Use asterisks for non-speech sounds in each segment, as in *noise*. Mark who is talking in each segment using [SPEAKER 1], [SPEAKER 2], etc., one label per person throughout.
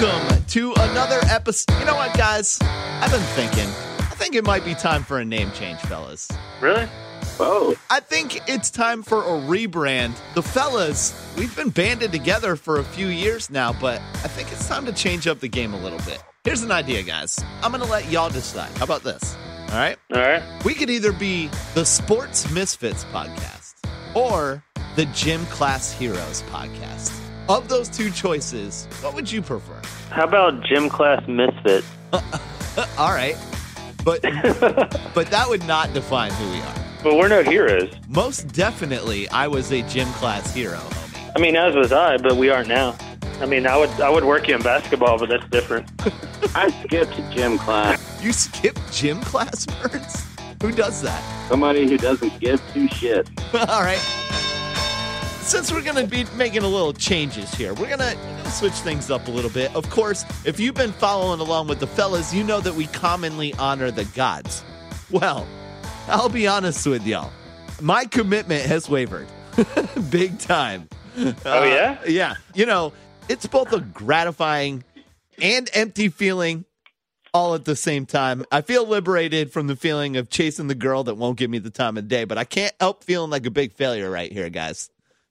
[SPEAKER 1] welcome to another episode. You know what, guys? I've been thinking. I think it might be time for a name change, fellas.
[SPEAKER 2] Really?
[SPEAKER 3] Oh,
[SPEAKER 1] I think it's time for a rebrand. The fellas, we've been banded together for a few years now, but I think it's time to change up the game a little bit. Here's an idea, guys. I'm going to let y'all decide. How about this? All right?
[SPEAKER 2] All right.
[SPEAKER 1] We could either be the Sports Misfits podcast or the Gym Class Heroes podcast. Of those two choices, what would you prefer?
[SPEAKER 2] How about gym class misfit? *laughs*
[SPEAKER 1] All right. But *laughs* but that would not define who we are.
[SPEAKER 2] But we're no heroes.
[SPEAKER 1] Most definitely I was a gym class hero, homie.
[SPEAKER 2] I mean, as was I, but we aren't now. I mean, I would I would work you in basketball, but that's different. *laughs*
[SPEAKER 3] I skipped gym class.
[SPEAKER 1] You skip gym class Burns? Who does that?
[SPEAKER 3] Somebody who doesn't give two shits.
[SPEAKER 1] All right. Since we're going to be making a little changes here, we're going to switch things up a little bit. Of course, if you've been following along with the fellas, you know that we commonly honor the gods. Well, I'll be honest with y'all. My commitment has wavered *laughs* big time.
[SPEAKER 2] Oh, yeah?
[SPEAKER 1] Uh, yeah. You know, it's both a gratifying and empty feeling all at the same time. I feel liberated from the feeling of chasing the girl that won't give me the time of day, but I can't help feeling like a big failure right here, guys.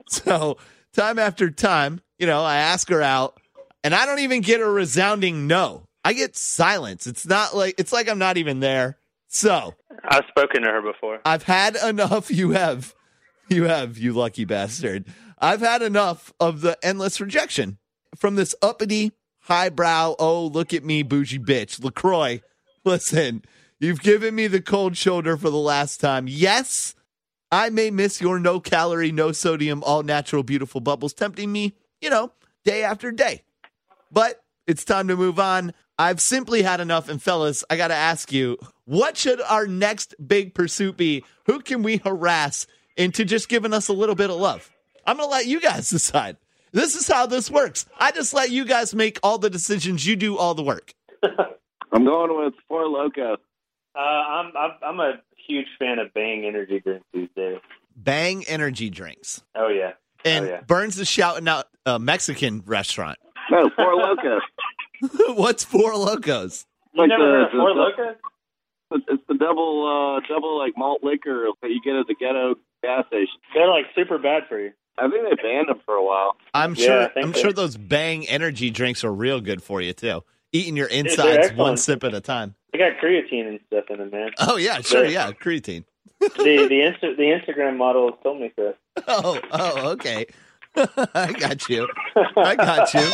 [SPEAKER 1] *laughs* So, time after time, you know, I ask her out and I don't even get a resounding no. I get silence. It's not like it's like I'm not even there. So,
[SPEAKER 2] I've spoken to her before.
[SPEAKER 1] I've had enough. *laughs* You have. You have, you lucky bastard. I've had enough of the endless rejection from this uppity, highbrow, oh, look at me, bougie bitch. LaCroix, listen, you've given me the cold shoulder for the last time. Yes, I may miss your no calorie, no sodium, all natural, beautiful bubbles tempting me, you know, day after day. But it's time to move on. I've simply had enough. And fellas, I got to ask you, what should our next big pursuit be? Who can we harass into just giving us a little bit of love? I'm going to let you guys *laughs* decide. This is how this works. I just let you guys make all the decisions. You do all the work. *laughs*
[SPEAKER 3] I'm going with Four Loko.
[SPEAKER 2] Uh, I'm, I'm I'm a huge fan of Bang energy drinks these days.
[SPEAKER 1] Bang energy drinks.
[SPEAKER 2] Oh yeah.
[SPEAKER 1] And
[SPEAKER 2] Oh, yeah.
[SPEAKER 1] Burns is shouting out a Mexican restaurant.
[SPEAKER 3] No, Four Lokos. *laughs*
[SPEAKER 1] What's Four Lokos?
[SPEAKER 2] You
[SPEAKER 3] Like
[SPEAKER 2] never
[SPEAKER 3] the-
[SPEAKER 2] heard of
[SPEAKER 3] the-
[SPEAKER 2] Four
[SPEAKER 3] the-
[SPEAKER 2] Loko?
[SPEAKER 3] It's it's the double, uh, double like malt liquor that you get at the ghetto gas station.
[SPEAKER 2] They're like super bad for you.
[SPEAKER 3] I think they banned them for a while.
[SPEAKER 1] I'm sure.
[SPEAKER 2] I think
[SPEAKER 1] I'm
[SPEAKER 2] so.
[SPEAKER 1] sure those Bang energy drinks are real good for you too. Eating your
[SPEAKER 2] they're
[SPEAKER 1] insides one sip at a time.
[SPEAKER 2] They got creatine and stuff in them, man.
[SPEAKER 1] Oh yeah, sure,
[SPEAKER 2] They're-
[SPEAKER 1] yeah, creatine.
[SPEAKER 2] the *laughs* the Insta- the Instagram model told me so.
[SPEAKER 1] Oh, oh, okay. *laughs* I got you. I *laughs* got you.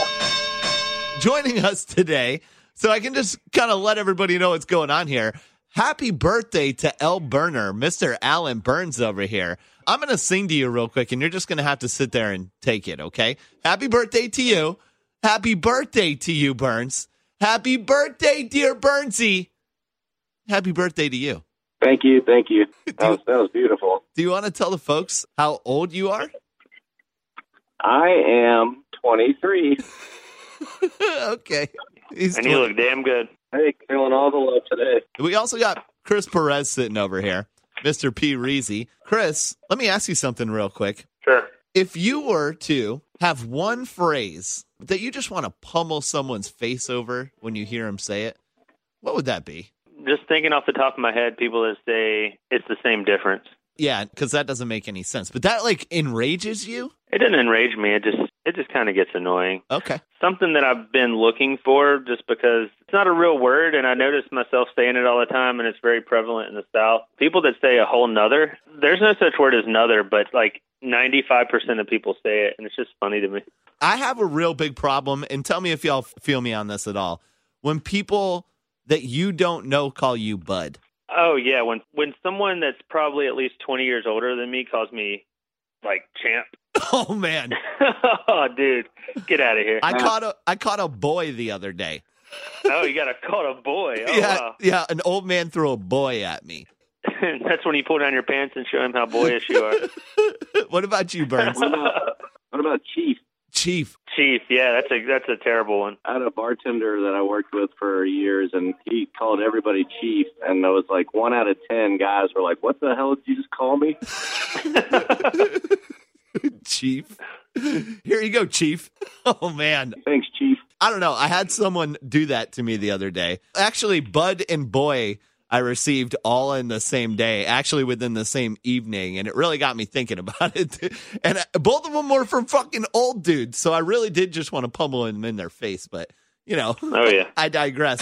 [SPEAKER 1] Joining us today, so I can just kind of let everybody know what's going on here. Happy birthday to L Burner, Mr. Alan Burns over here. I'm going to sing to you real quick, and you're just going to have to sit there and take it, okay? Happy birthday to you. Happy birthday to you, Burns. Happy birthday, dear Burnsy. Happy birthday to you.
[SPEAKER 3] Thank you, thank you. *laughs* That was, that was beautiful.
[SPEAKER 1] Do you want to tell the folks how old you are?
[SPEAKER 3] I am 23. *laughs*
[SPEAKER 1] okay. He's
[SPEAKER 2] And you look damn good.
[SPEAKER 3] Hey, feeling all the love today.
[SPEAKER 1] We also got Chris Perez sitting over here, Mr. P. Reezy. Chris, let me ask you something real quick.
[SPEAKER 2] Sure.
[SPEAKER 1] If you were to have one phrase that you just want to pummel someone's face over when you hear them say it, what would that be?
[SPEAKER 2] Just thinking off the top of my head, people that say it's the same difference.
[SPEAKER 1] Yeah, because that doesn't make any sense. But that like enrages you?
[SPEAKER 2] It doesn't enrage me. It just it just kind of gets annoying.
[SPEAKER 1] Okay.
[SPEAKER 2] Something that I've been looking for just because it's not a real word, and I notice myself saying it all the time, and it's very prevalent in the South. People that say a whole nother, there's no such word as nother, but like 95% of people say it, and it's just funny to me.
[SPEAKER 1] I have a real big problem, and tell me if y'all feel me on this at all. When people that you don't know call you bud.
[SPEAKER 2] Oh yeah, when when someone that's probably at least 20 years older than me calls me like champ. *laughs*
[SPEAKER 1] Oh man. *laughs*
[SPEAKER 2] oh, dude, get out of here.
[SPEAKER 1] I caught a I caught a boy the other day.
[SPEAKER 2] oh, you got to caught a boy. *laughs* Oh,
[SPEAKER 1] yeah,
[SPEAKER 2] wow.
[SPEAKER 1] yeah. An old man threw a boy at me.
[SPEAKER 2] That's when you pull down your pants and show him how boyish you are.
[SPEAKER 1] what about you, Burns?
[SPEAKER 3] What about, what about Chief?
[SPEAKER 1] Chief.
[SPEAKER 2] Chief, yeah, that's a that's a terrible one.
[SPEAKER 3] I had a bartender that I worked with for years, and he called everybody Chief. And I was like, one out of ten guys were like, "What the hell did you just call me?" *laughs*
[SPEAKER 1] Chief. Here you go, Chief. *laughs* Oh man.
[SPEAKER 3] Thanks, Chief.
[SPEAKER 1] I don't know. I had someone do that to me the other day. Actually, Bud and Boy, I received all in the same day, actually within the same evening, and it really got me thinking *laughs* about it. And uh, both of them were from fucking old dudes, so I really did just want to pummel them in their face. But you know,
[SPEAKER 2] Oh yeah.
[SPEAKER 1] I digress.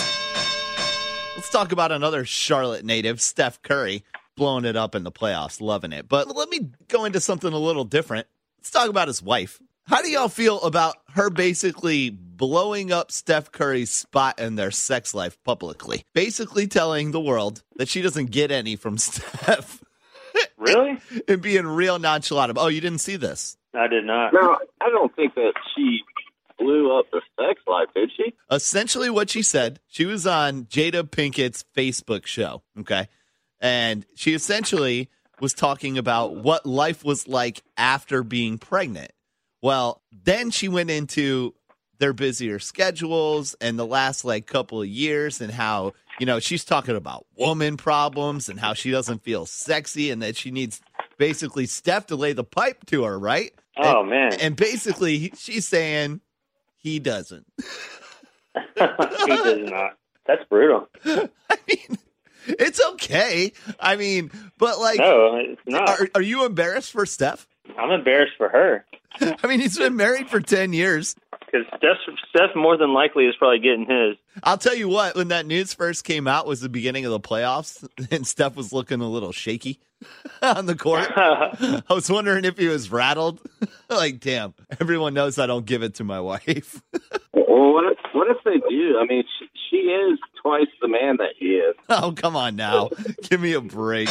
[SPEAKER 1] Let's talk about another Charlotte native, Steph Curry, blowing it up in the playoffs, loving it. But let me go into something a little different. Let's talk about his wife. How do y'all feel about her basically blowing up Steph Curry's spot in their sex life publicly? Basically telling the world that she doesn't get any from *laughs* Steph
[SPEAKER 2] Really? *laughs*
[SPEAKER 1] and being real nonchalant. about, Oh, you didn't see this?
[SPEAKER 2] I did not.
[SPEAKER 3] No, I don't think that she blew up the sex life, did she?
[SPEAKER 1] essentially what she said she was on jada pinkett's facebook show okay and she essentially was talking about what life was like after being pregnant well then she went into their busier schedules and the last like couple of years and how you know she's talking about woman problems and how she doesn't feel sexy and that she needs basically steph to lay the pipe to her right
[SPEAKER 2] Oh man.
[SPEAKER 1] and basically she's saying he doesn't *laughs*
[SPEAKER 2] he does not. That's brutal. *laughs*
[SPEAKER 1] I mean, *laughs* it's okay. I mean, but like,
[SPEAKER 2] No, it's not.
[SPEAKER 1] are, are you embarrassed for Steph?
[SPEAKER 2] I'm embarrassed for her *laughs*
[SPEAKER 1] I mean, he's been married for 10 years.
[SPEAKER 2] because Steph, Steph more than likely is probably getting his.
[SPEAKER 1] I'll tell you what, when that news first came out was the beginning of the playoffs *laughs* and Steph was looking a little shaky on the court. I was wondering if he was rattled. like, damn, everyone knows I don't give it to my wife.
[SPEAKER 3] Well, what if, what if they do? I mean, she, she is twice the man that he is. *laughs*
[SPEAKER 1] oh, come on now. Give me a break.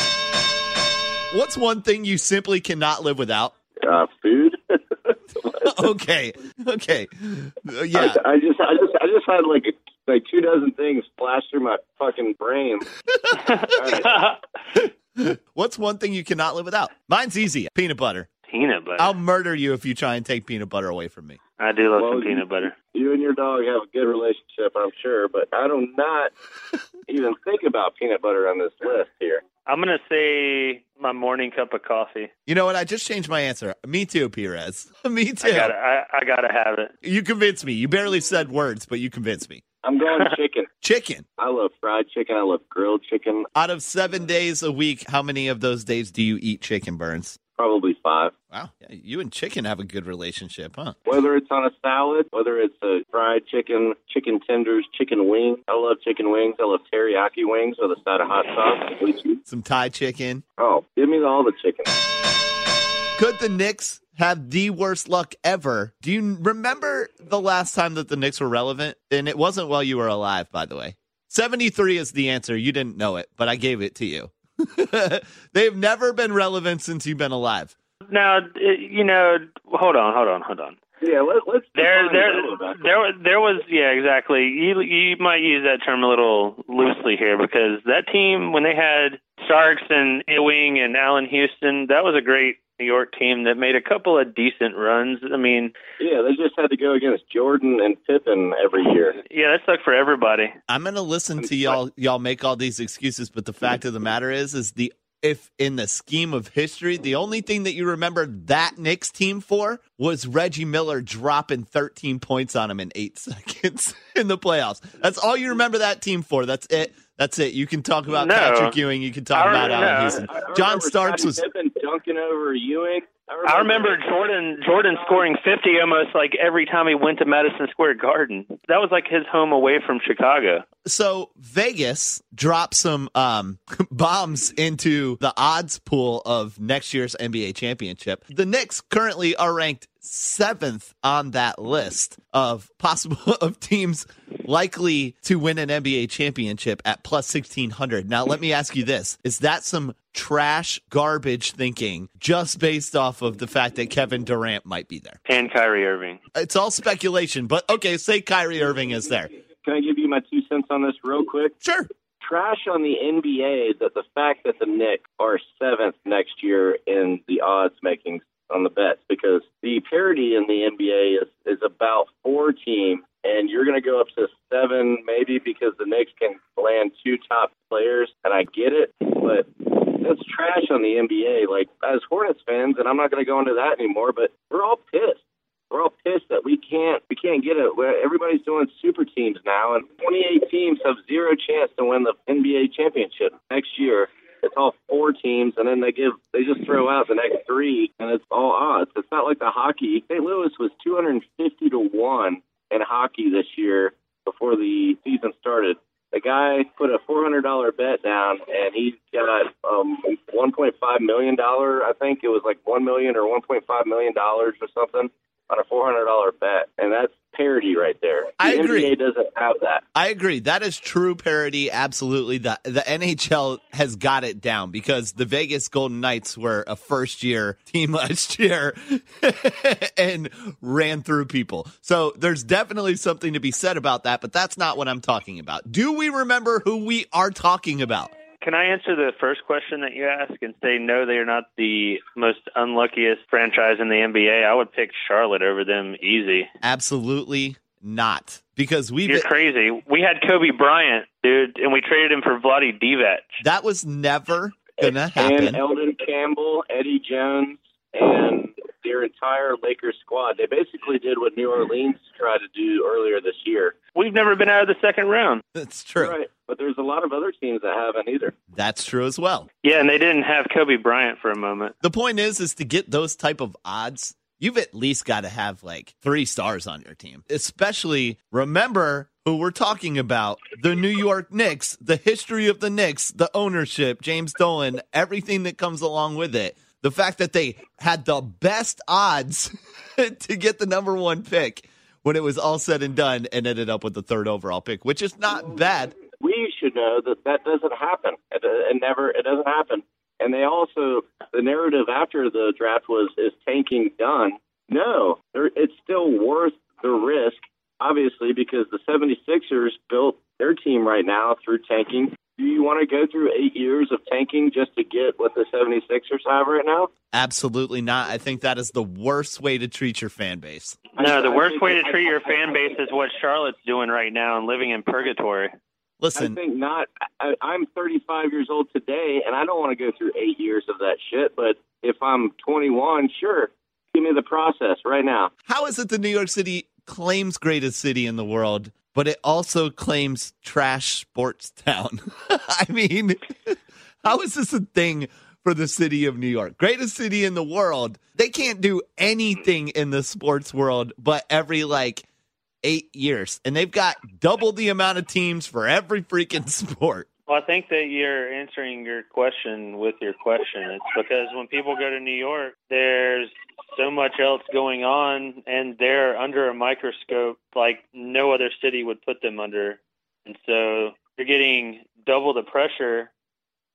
[SPEAKER 1] What's one thing you simply cannot live without?
[SPEAKER 3] Uh, food. *laughs*
[SPEAKER 1] okay. Okay. Uh, yeah.
[SPEAKER 3] I, I just, I just, I just had like like two dozen things flash through my fucking brain. *laughs*
[SPEAKER 1] What's one thing you cannot live without? Mine's easy. Peanut butter.
[SPEAKER 2] Peanut butter.
[SPEAKER 1] I'll murder you if you try and take peanut butter away from me.
[SPEAKER 2] I do love
[SPEAKER 3] Well,
[SPEAKER 2] some peanut butter.
[SPEAKER 3] You and your dog have a good relationship, I'm sure, but I do not *laughs* even think about peanut butter on this list here.
[SPEAKER 2] I'm gonna say my morning cup of coffee.
[SPEAKER 1] You know what? I just changed my answer. Me too, Perez. *laughs* me too.
[SPEAKER 2] I gotta, I, I gotta have it.
[SPEAKER 1] You convinced me. You barely said words, but you convinced me.
[SPEAKER 3] I'm going *laughs* chicken.
[SPEAKER 1] Chicken.
[SPEAKER 3] I love fried chicken. I love grilled chicken.
[SPEAKER 1] Out of seven days a week, how many of those days do you eat chicken burns?
[SPEAKER 3] Probably five.
[SPEAKER 1] Wow. Yeah, you and chicken have a good relationship, huh?
[SPEAKER 3] Whether it's on a salad, whether it's a fried chicken, chicken tenders, chicken wings. I love chicken wings. I love teriyaki wings with a side of hot sauce.
[SPEAKER 1] Some Thai chicken.
[SPEAKER 3] Oh, give me all the chicken.
[SPEAKER 1] Could the Knicks have the worst luck ever? Do you remember the last time that the Knicks were relevant? And it wasn't while you were alive, by the way. 73 is the answer. You didn't know it, but I gave it to you. *laughs* They've never been relevant since you've been alive.
[SPEAKER 2] Now, uh, you know, hold on, hold on, hold on.
[SPEAKER 3] Yeah, let, let's
[SPEAKER 2] There, there, there, there was, yeah, exactly. You, you might use that term a little loosely here because that team, when they had Starks and Ewing and Allan Houston, that was a great New York team that made a couple of decent runs. I mean,
[SPEAKER 3] Yeah, they just had to go against Jordan and Pippen every year.
[SPEAKER 2] yeah, that sucked for everybody.
[SPEAKER 1] I'm gonna listen to y'all y'all make all these excuses, but the fact of the matter is is the if in the scheme of history, the only thing that you remember that Knicks team for was Reggie Miller dropping 13 points on him in eight *laughs* seconds in the playoffs. That's all you remember that team for. That's it. That's it. You can talk about
[SPEAKER 2] No.
[SPEAKER 1] Patrick Ewing. You can talk
[SPEAKER 2] I
[SPEAKER 1] about
[SPEAKER 2] remember- Allan.
[SPEAKER 1] Houston.
[SPEAKER 3] I- I
[SPEAKER 1] John
[SPEAKER 3] remember
[SPEAKER 1] Starks
[SPEAKER 3] Scottie
[SPEAKER 1] was
[SPEAKER 3] Pippen dunking over Ewing.
[SPEAKER 2] I remember Jordan Jordan scoring 50 almost like every time he went to Madison Square Garden. That was like his home away from Chicago.
[SPEAKER 1] so Vegas dropped some um, *laughs* bombs into the odds pool of next year's NBA championship. The Knicks currently are ranked seventh on that list of possible *laughs* of teams likely to win an NBA championship at plus 1600. Now, let me ask you this. Is that some trash garbage thinking just based off of the fact that Kevin Durant might be there?
[SPEAKER 2] And Kyrie Irving.
[SPEAKER 1] It's all speculation, but okay, say Kyrie Irving is there.
[SPEAKER 3] Can I give you my two cents on this real quick?
[SPEAKER 1] Sure.
[SPEAKER 3] Trash on the NBA that the fact that the Knicks are seventh next year in the odds making on the bets because the parity in the NBA is, is about four teams and you're going to go up to seven maybe because the Knicks can land two top players and I get it, but that's trash on the NBA. Like as Hornets fans, and I'm not going to go into that anymore, but we're all pissed. We're all pissed that we can't we can't get it. Everybody's doing super teams now, and 28 teams have zero chance to win the NBA championship next year. It's all four teams, and then they give they just throw out the next three, and it's all odds. It's not like the hockey. St. Louis was 250 to one in hockey this year before the season started. The guy put a $400 bet down, and he got um, $1.5 million. I think it was like 1 million or $1.5 million or something on a $400 bet, and that's parity right there. The
[SPEAKER 1] I agree.
[SPEAKER 3] NBA doesn't have that.
[SPEAKER 1] I agree. That is true parity. Absolutely. The the NHL has got it down because the Vegas Golden Knights were a first year team *laughs* last year *laughs* and ran through people. So there's definitely something to be said about that, but that's not what I'm talking about. Do we remember who we are talking about?
[SPEAKER 2] Can I answer the first question that you asked and say no, they are not the most unluckiest franchise in the NBA? I would pick Charlotte over them easy.
[SPEAKER 1] Absolutely not. Because we
[SPEAKER 2] You're crazy. We had Kobe Bryant, dude, and we traded him for Vlade Divac.
[SPEAKER 1] That was never gonna happen.
[SPEAKER 3] And Elden Campbell, Eddie Jones, and their entire Lakers squad. They basically did what New Orleans tried to do earlier this year.
[SPEAKER 2] We've never been out of the second round.
[SPEAKER 1] That's true.
[SPEAKER 3] Right. But there's a lot of other teams that haven't either.
[SPEAKER 1] That's true as well.
[SPEAKER 2] Yeah, and they didn't have Kobe Bryant for a moment.
[SPEAKER 1] The point is is to get those type of odds, you've at least got to have like 3 stars on your team. Especially remember who we're talking about, the New York Knicks, the history of the Knicks, the ownership, James Dolan, everything that comes along with it the fact that they had the best odds *laughs* to get the number one pick when it was all said and done and ended up with the third overall pick, which is not bad.
[SPEAKER 3] We should know that that doesn't happen. It, it never, it doesn't happen. And they also, the narrative after the draft was, is tanking done? No, it's still worth the risk, obviously, because the 76ers built their team right now through tanking do you want to go through eight years of tanking just to get what the 76ers have right now?
[SPEAKER 1] Absolutely not. I think that is the worst way to treat your fan base.
[SPEAKER 2] No, the worst way to treat your fan base is what Charlotte's doing right now and living in purgatory.
[SPEAKER 1] Listen,
[SPEAKER 3] I think not. I, I'm 35 years old today, and I don't want to go through eight years of that shit. But if I'm 21, sure, give me the process right now.
[SPEAKER 1] How is it the New York City claims greatest city in the world, but it also claims trash sports town. *laughs* I mean, *laughs* how is this a thing for the city of New York? Greatest city in the world. They can't do anything in the sports world but every like eight years. And they've got double the amount of teams for every freaking sport.
[SPEAKER 2] Well, I think that you're answering your question with your question. It's because when people go to New York, there's so much else going on, and they're under a microscope like no other city would put them under. And so you're getting double the pressure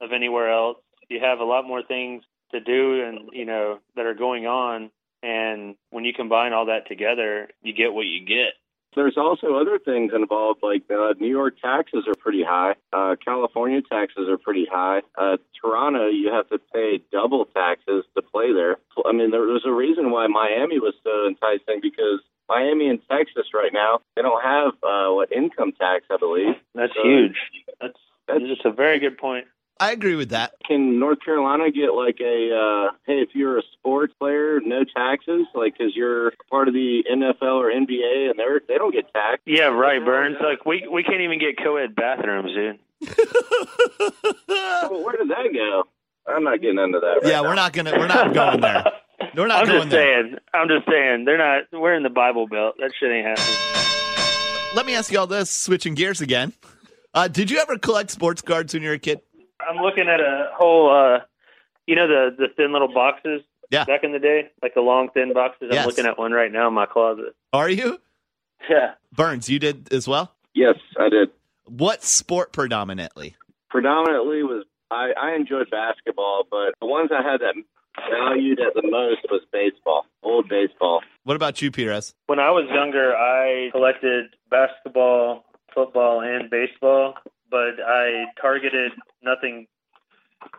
[SPEAKER 2] of anywhere else. You have a lot more things to do, and you know that are going on. And when you combine all that together, you get what you get.
[SPEAKER 3] There's also other things involved, like uh, New York taxes are pretty high. Uh, California taxes are pretty high. Uh, Toronto, you have to pay double taxes to play there. I mean, there, there's a reason why Miami was so enticing because Miami and Texas right now, they don't have uh, what income tax, I believe.
[SPEAKER 2] That's so huge. That's that's just a very good point.
[SPEAKER 1] I agree with that.
[SPEAKER 3] Can North Carolina get like a uh, hey, if you're a sports player, no taxes, like because you're part of the NFL or NBA, and they're they don't get taxed.
[SPEAKER 2] Yeah, right, Burns. Like we we can't even get co-ed bathrooms, dude. *laughs*
[SPEAKER 3] well, where did that go? I'm not getting into that. Right
[SPEAKER 1] yeah,
[SPEAKER 3] now.
[SPEAKER 1] we're not gonna. We're not going there. *laughs* We're not
[SPEAKER 2] I'm
[SPEAKER 1] going
[SPEAKER 2] just
[SPEAKER 1] there.
[SPEAKER 2] saying. I'm just saying. They're not. We're in the Bible Belt. That shit ain't happening.
[SPEAKER 1] Let me ask you all this. Switching gears again. Uh, did you ever collect sports cards when you were a kid?
[SPEAKER 2] I'm looking at a whole, uh, you know, the the thin little boxes.
[SPEAKER 1] Yeah.
[SPEAKER 2] Back in the day, like the long thin boxes.
[SPEAKER 1] Yes.
[SPEAKER 2] I'm looking at one right now in my closet.
[SPEAKER 1] Are you
[SPEAKER 2] Yeah.
[SPEAKER 1] Burns? You did as well.
[SPEAKER 3] Yes, I did.
[SPEAKER 1] What sport predominantly?
[SPEAKER 3] Predominantly was I, I enjoyed basketball, but the ones I had that valued at the most was baseball, old baseball.
[SPEAKER 1] What about you, Perez?
[SPEAKER 2] When I was younger, I collected basketball, football, and baseball, but I targeted nothing.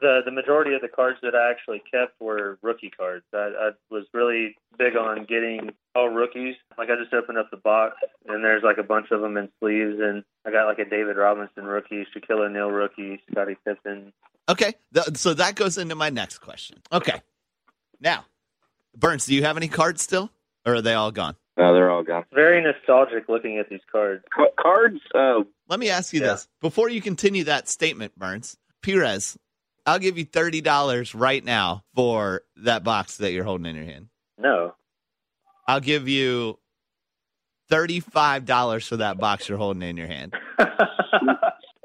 [SPEAKER 2] The the majority of the cards that I actually kept were rookie cards. I, I was really big on getting all rookies. Like I just opened up the box and there's like a bunch of them in sleeves, and I got like a David Robinson rookie, Shaquille O'Neal rookie, Scottie Pippen.
[SPEAKER 1] Okay, th- so that goes into my next question. Okay, now, Burns, do you have any cards still, or are they all gone?
[SPEAKER 3] No, they're all gone.
[SPEAKER 2] Very nostalgic looking at these cards.
[SPEAKER 3] Ca- cards. Uh,
[SPEAKER 1] Let me ask you
[SPEAKER 2] Yeah.
[SPEAKER 1] this before you continue that statement, Burns. Perez, I'll give you thirty dollars right now for that box that you're holding in your hand.
[SPEAKER 2] No.
[SPEAKER 1] I'll give you thirty-five dollars for that box you're holding in your hand. *laughs*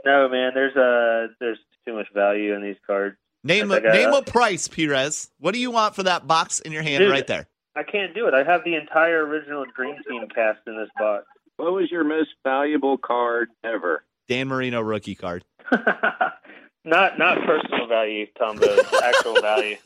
[SPEAKER 2] no, man. There's uh there's too much value in these cards.
[SPEAKER 1] Name a name a price, Perez. What do you want for that box in your hand
[SPEAKER 2] Dude.
[SPEAKER 1] right there?
[SPEAKER 2] I can't do it. I have the entire original Dream Team cast in this box.
[SPEAKER 3] What was your most valuable card ever?
[SPEAKER 1] Dan Marino rookie card. *laughs*
[SPEAKER 2] not not personal value, Tombo. actual value.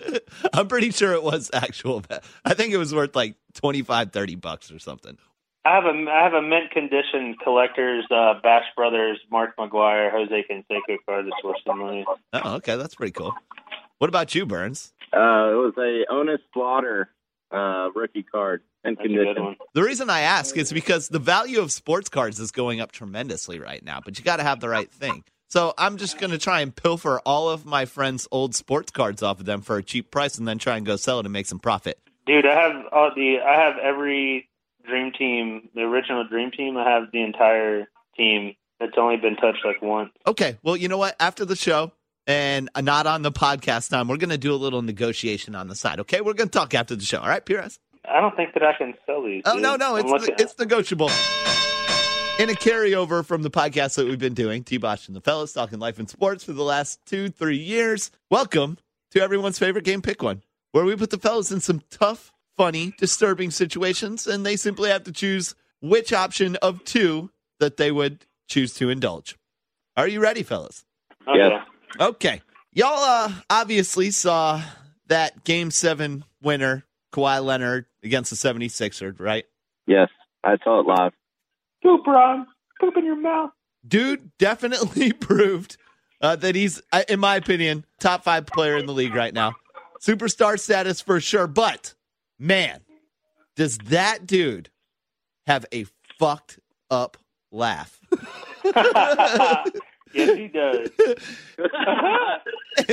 [SPEAKER 2] *laughs*
[SPEAKER 1] I'm pretty sure it was actual. va- I think it was worth like 25, 30 bucks or something.
[SPEAKER 2] I have a I have a mint condition collector's uh, Bash Brothers Mark McGwire Jose Canseco card that's worth some money.
[SPEAKER 1] Oh, okay, that's pretty cool. What about you, Burns?
[SPEAKER 3] Uh, it was a Enos Slaughter uh, rookie card and
[SPEAKER 2] That's
[SPEAKER 3] condition.
[SPEAKER 1] The reason I ask is because the value of sports cards is going up tremendously right now, but you got to have the right thing. So I'm just going to try and pilfer all of my friends' old sports cards off of them for a cheap price, and then try and go sell it and make some profit.
[SPEAKER 2] Dude, I have all the I have every Dream Team, the original Dream Team. I have the entire team. It's only been touched like once.
[SPEAKER 1] Okay, well, you know what? After the show and not on the podcast time, we're going to do a little negotiation on the side. Okay, we're going to talk after the show. All right, Perez?
[SPEAKER 2] I don't think that I can sell these.
[SPEAKER 1] Oh
[SPEAKER 2] dude.
[SPEAKER 1] no, no, it's
[SPEAKER 2] looking-
[SPEAKER 1] it's negotiable. In a carryover from the podcast that we've been doing, T Bosh and the fellas talking life and sports for the last two, three years. Welcome to everyone's favorite game, Pick One, where we put the fellas in some tough, funny, disturbing situations, and they simply have to choose which option of two that they would choose to indulge. Are you ready, fellas?
[SPEAKER 2] Oh, okay.
[SPEAKER 3] Yes.
[SPEAKER 1] Okay. Y'all uh, obviously saw that game seven winner, Kawhi Leonard, against the 76ers, right?
[SPEAKER 3] Yes, I saw it live.
[SPEAKER 2] Poop, Ron. Poop in your mouth.
[SPEAKER 1] dude definitely *laughs* proved uh, that he's, uh, in my opinion, top five player in the league right now. Superstar status for sure. But man, does that dude have a fucked up laugh? *laughs* *laughs*
[SPEAKER 2] yes, he does.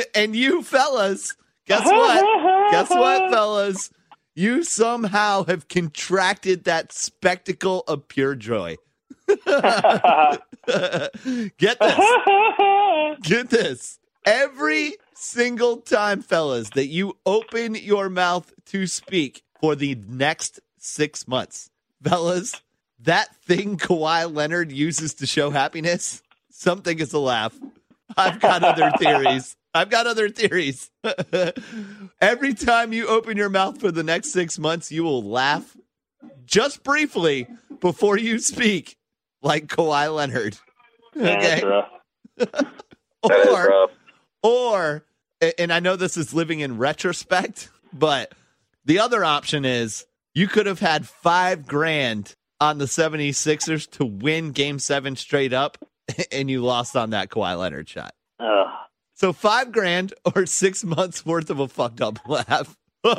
[SPEAKER 2] *laughs*
[SPEAKER 1] and you fellas, guess *laughs* what? Guess what, fellas? You somehow have contracted that spectacle of pure joy. *laughs* Get this. Get this. Every single time, fellas, that you open your mouth to speak for the next six months, fellas, that thing Kawhi Leonard uses to show happiness, something is a laugh. I've got other *laughs* theories. I've got other theories. *laughs* Every time you open your mouth for the next six months, you will laugh just briefly before you speak, like Kawhi Leonard. Okay.
[SPEAKER 2] rough. *laughs*
[SPEAKER 3] That is
[SPEAKER 1] Or, or, and I know this is living in retrospect, but the other option is you could have had five grand on the 76ers to win game seven straight up, *laughs* and you lost on that Kawhi Leonard shot.
[SPEAKER 2] Ugh.
[SPEAKER 1] So five grand *laughs* or six months worth of a fucked up laugh. *laughs*
[SPEAKER 2] oh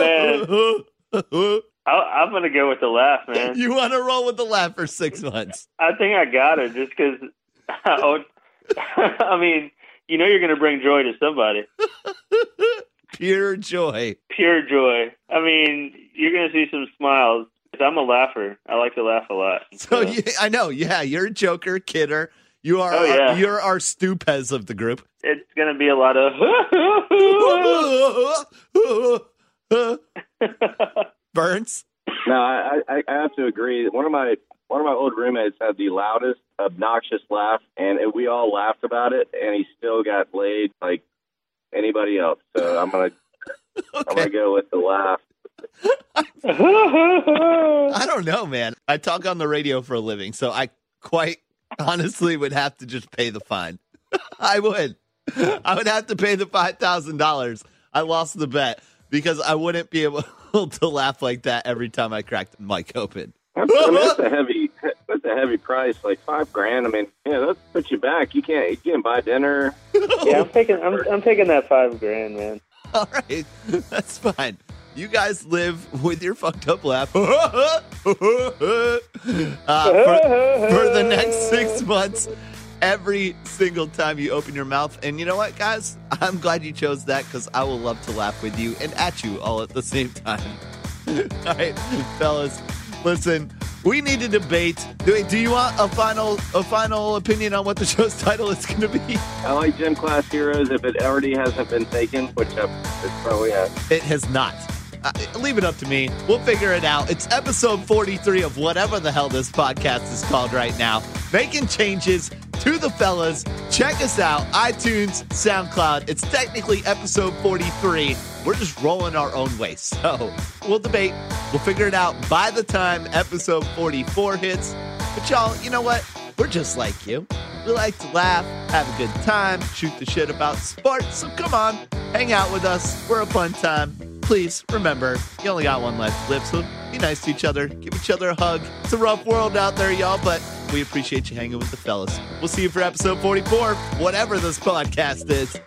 [SPEAKER 2] man, I, I'm gonna go with the laugh, man.
[SPEAKER 1] You want to roll with the laugh for six months.
[SPEAKER 2] I think I got it just because. I mean, you know, you're gonna bring joy to somebody.
[SPEAKER 1] Pure joy.
[SPEAKER 2] Pure joy. I mean, you're gonna see some smiles. 'Cause I'm a laugher. I like to laugh a lot.
[SPEAKER 1] So you, I know, yeah, you're a joker, kidder. You are
[SPEAKER 2] Oh, yeah.
[SPEAKER 1] Uh, you're our stupez of the group.
[SPEAKER 2] it's gonna be a lot of. *laughs*
[SPEAKER 1] Burns.
[SPEAKER 3] No, I, I, I have to agree. One of my one of my old roommates had the loudest, obnoxious laugh, and we all laughed about it, and he still got laid like anybody else. So I'm gonna *laughs* I'm gonna go with the laugh.
[SPEAKER 1] I don't know, man. I talk on the radio for a living, so I quite honestly would have to just pay the fine. *laughs* I would. I would have to pay the five thousand dollars. I lost the bet because I wouldn't be able *laughs* to laugh like that every time I cracked the mic open.
[SPEAKER 3] That's, I mean, that's a heavy a heavy price, like five grand. I mean, yeah, that puts you back. You can't you can't buy dinner. *laughs*
[SPEAKER 2] yeah, I'm taking. I'm, I'm taking that five grand, man. *laughs*
[SPEAKER 1] All right, that's fine. You guys live with your fucked up laugh *laughs* uh, for, for the next six months. every single time you open your mouth. And you know what, guys? I'm glad you chose that because I will love to laugh with you and at you all at the same time. all right, fellas, listen. We need to debate. Do, do you want a final a final opinion on what the show's *laughs* title is going to be?
[SPEAKER 3] I like Gym Class Heroes if it already hasn't been taken, which it probably has.
[SPEAKER 1] It has not. Uh, leave it up to me. We'll figure it out. It's episode 43 of whatever the hell this podcast is called right now. Making changes to the fellas. Check us out iTunes, SoundCloud. It's technically episode 43. We're just rolling our own way. So we'll debate. We'll figure it out by the time episode 44 hits. But y'all, you know what? We're just like you. We like to laugh, have a good time, shoot the shit about sports. So come on, hang out with us. We're a fun time please remember, you only got one left to live, so be nice to each other. Give each other a hug. It's a rough world out there, y'all, but we appreciate you hanging with the fellas. We'll see you for episode 44, whatever this podcast is.